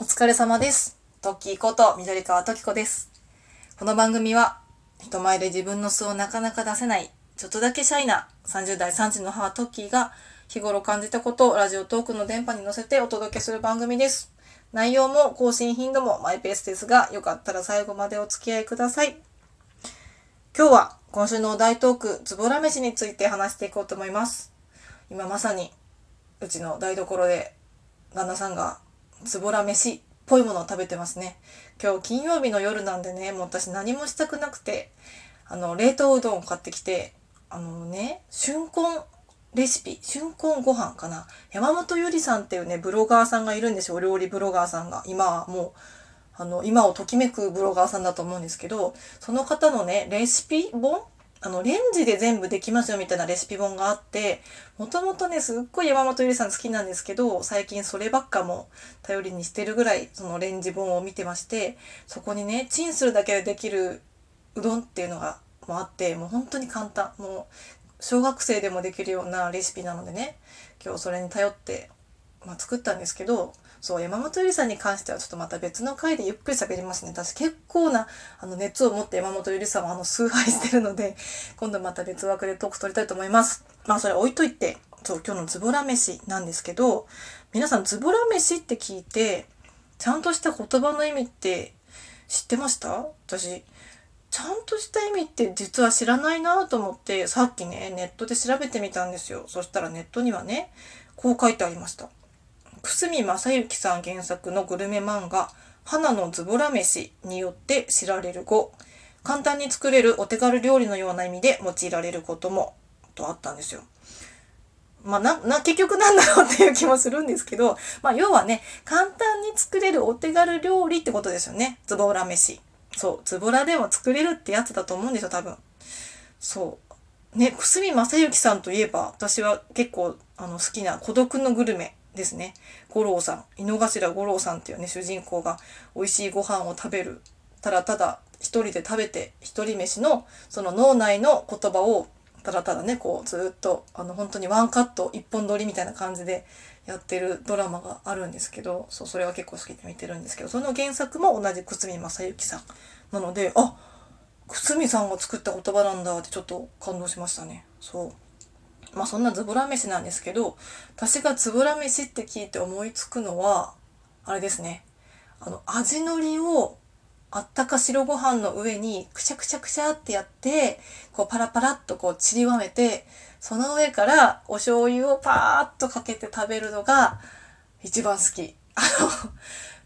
お疲れ様です。トッキーこと緑川トキコです。この番組は人前で自分の素をなかなか出せないちょっとだけシャイな30代3児の母トッキーが日頃感じたことをラジオトークの電波に乗せてお届けする番組です。内容も更新頻度もマイペースですが、よかったら最後までお付き合いください。今日は今週のお題トーク、ズボラ飯について話していこうと思います。今まさにうちの台所で旦那さんがズボラ飯っぽいものを食べてますね。今日金曜日の夜なんでね、もう私何もしたくなくて、あの、冷凍うどんを買ってきて、あのね、春根レシピ、春根ご飯かな。山本ゆりさんっていうね、ブロガーさんがいるんですよ。お料理ブロガーさんが。今はもう、あの、今をときめくブロガーさんだと思うんですけど、その方のね、レシピ本あの、レンジで全部できますよみたいなレシピ本があって、もともとね、すっごい山本ゆりさん好きなんですけど、最近そればっかも頼りにしてるぐらい、そのレンジ本を見てまして、そこにね、チンするだけでできるうどんっていうのがもあって、もう本当に簡単。もう、小学生でもできるようなレシピなのでね、今日それに頼って、まあ、作ったんですけど、そう、山本ゆりさんに関してはちょっとまた別の回でゆっくり喋りますね。私結構なあの熱を持って山本ゆりさんはあの崇拝してるので、今度また別枠でトーク取りたいと思います。まあそれ置いといて、そう、今日のズボラ飯なんですけど、皆さんズボラ飯って聞いて、ちゃんとした言葉の意味って知ってました？私、ちゃんとした意味って実は知らないなと思って、さっきね、ネットで調べてみたんですよ。そしたらネットにはね、こう書いてありました。久住正幸さん原作のグルメ漫画「花のズボラ飯」によって知られる語簡単に作れるお手軽料理のような意味で用いられることもとあったんですよ。まあ、な、な、結局なんだろうっていう気もするんですけど、まあ、要はね、簡単に作れるお手軽料理ってことですよね。ズボラ飯。そう、ズボラでも作れるってやつだと思うんですよ、多分。そう。ね、久住正幸さんといえば、私は結構、あの、好きな孤独のグルメですね。五郎さん、井の頭五郎さんっていうね、主人公が美味しいご飯を食べる。ただただ一人で食べて、一人飯の、その脳内の言葉を、ただただね、こう、ずっと、あの、本当にワンカット、一本撮りみたいな感じでやってるドラマがあるんですけど、そう、それは結構好きで見てるんですけど、その原作も同じ久住正幸さん。なので、あ、久住さんが作った言葉なんだってちょっと感動しましたね。そう。まあそんなズボラ飯なんですけど、私がズボラ飯って聞いて思いつくのは、あれですね。あの、味のりをあったか白ご飯の上にくしゃくしゃくしゃってやって、こうパラパラっとこう散りばめて、その上からお醤油をパーッとかけて食べるのが一番好き。あの、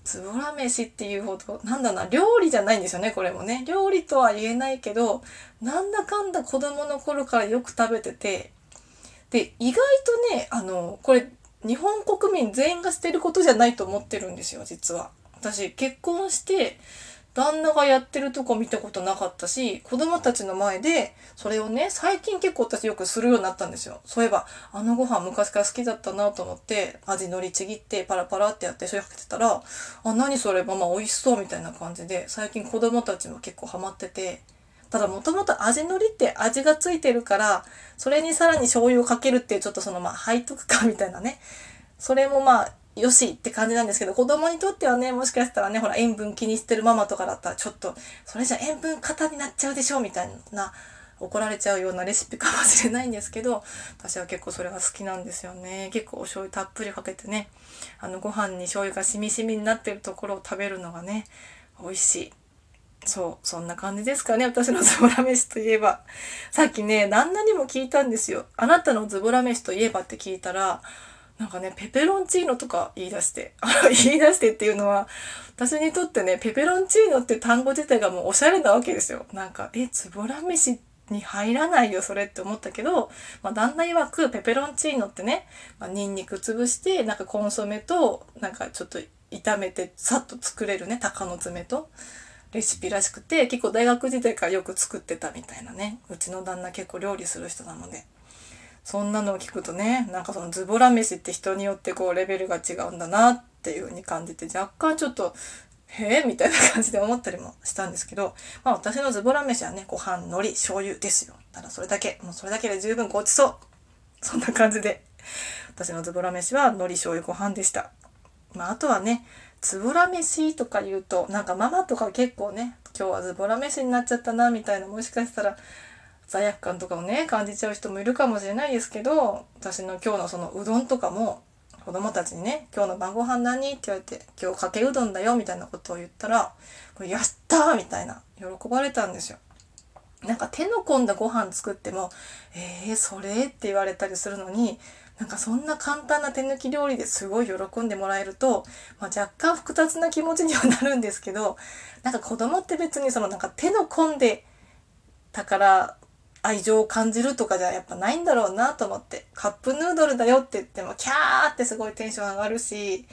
ズボラ飯っていうほど、なんだな、料理じゃないんですよね、これもね。料理とは言えないけど、なんだかんだ子供の頃からよく食べてて、で、意外とね、あの、これ、日本国民全員がしてることじゃないと思ってるんですよ、実は。私、結婚して、旦那がやってるとこ見たことなかったし、子供たちの前で、それをね、最近結構私よくするようになったんですよ。そういえば、あのご飯昔から好きだったなと思って、味のりちぎってパラパラってやって醤油かけてたら、あ、何それ、ママ美味しそうみたいな感じで、最近子供たちも結構ハマってて、ただもともと味のりって味がついてるから、それにさらに醤油をかけるっていうちょっとそのまあ背徳感みたいなね。それもまあ、よしって感じなんですけど、子供にとってはね、もしかしたらね、ほら塩分気にしてるママとかだったらちょっと、それじゃ塩分過多になっちゃうでしょみたいな、怒られちゃうようなレシピかもしれないんですけど、私は結構それが好きなんですよね。結構お醤油たっぷりかけてね、あのご飯に醤油がしみしみになってるところを食べるのがね、美味しい。そう、そんな感じですかね。私のズボラ飯といえば。さっきね、旦那にも聞いたんですよ。あなたのズボラ飯といえばって聞いたら、なんかね、ペペロンチーノとか言い出して。言い出してっていうのは、私にとってね、ペペロンチーノって単語自体がもうおしゃれなわけですよ。なんか、え、ズボラ飯に入らないよ、それって思ったけど、まあ、旦那曰くペペロンチーノってね、まあ、ニンニク潰して、なんかコンソメと、なんかちょっと炒めて、さっと作れるね、鷹の爪と。レシピらしくて結構大学時代からよく作ってたみたいなね。うちの旦那結構料理する人なので。そんなのを聞くとねなんかそのズボラ飯って人によってこうレベルが違うんだなっていう風に感じて若干ちょっとへえみたいな感じで思ったりもしたんですけどまあ私のズボラ飯はねご飯海苔醤油ですよ。ただそれだけ。もうそれだけで十分ごちそうそんな感じで私のズボラ飯は海苔醤油ご飯でした。まああとはねズボラ飯とか言うとなんかママとか結構ね今日はズボラ飯になっちゃったなみたいなもしかしたら罪悪感とかもね感じちゃう人もいるかもしれないですけど私の今日のそのうどんとかも子供たちにね「今日の晩ご飯何?」って言われて「今日かけうどんだよ」みたいなことを言ったら「やったー!」みたいな喜ばれたんですよ。なんか手の込んだご飯作っても「えー、それ?」って言われたりするのになんかそんな簡単な手抜き料理ですごい喜んでもらえると、まあ、若干複雑な気持ちにはなるんですけどなんか子供って別にそのなんか手の込んでたから愛情を感じるとかじゃやっぱないんだろうなと思ってカップヌードルだよって言ってもキャーってすごいテンション上がるし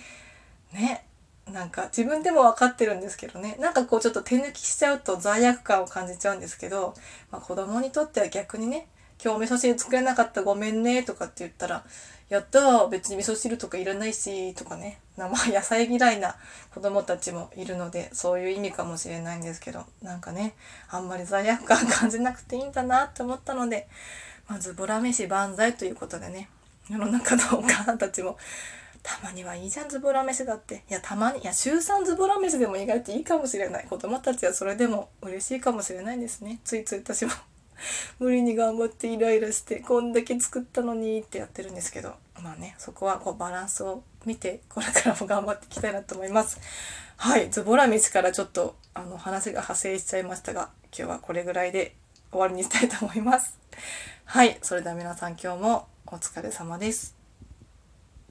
ねなんか自分でも分かってるんですけどね。なんかこうちょっと手抜きしちゃうと罪悪感を感じちゃうんですけど、まあ、子供にとっては逆にね今日味噌汁作れなかったごめんねとかって言ったらやった別に味噌汁とかいらないしとかね。生野菜嫌いな子供たちもいるのでそういう意味かもしれないんですけどなんかねあんまり罪悪感感じなくていいんだなって思ったのでまずボラ飯万歳ということでね世の中のお母さんたちもたまにはいいじゃんズボラ飯だって。いやたまにいや週3ズボラ飯でも意外といいかもしれない。子供たちはそれでも嬉しいかもしれないですね。ついつい私も無理に頑張ってイライラしてこんだけ作ったのにってやってるんですけどまあねそこはこうバランスを見てこれからも頑張っていきたいなと思います。はいズボラ道からちょっとあの話が派生しちゃいましたが今日はこれぐらいで終わりにしたいと思います。はいそれでは皆さん今日もお疲れ様です。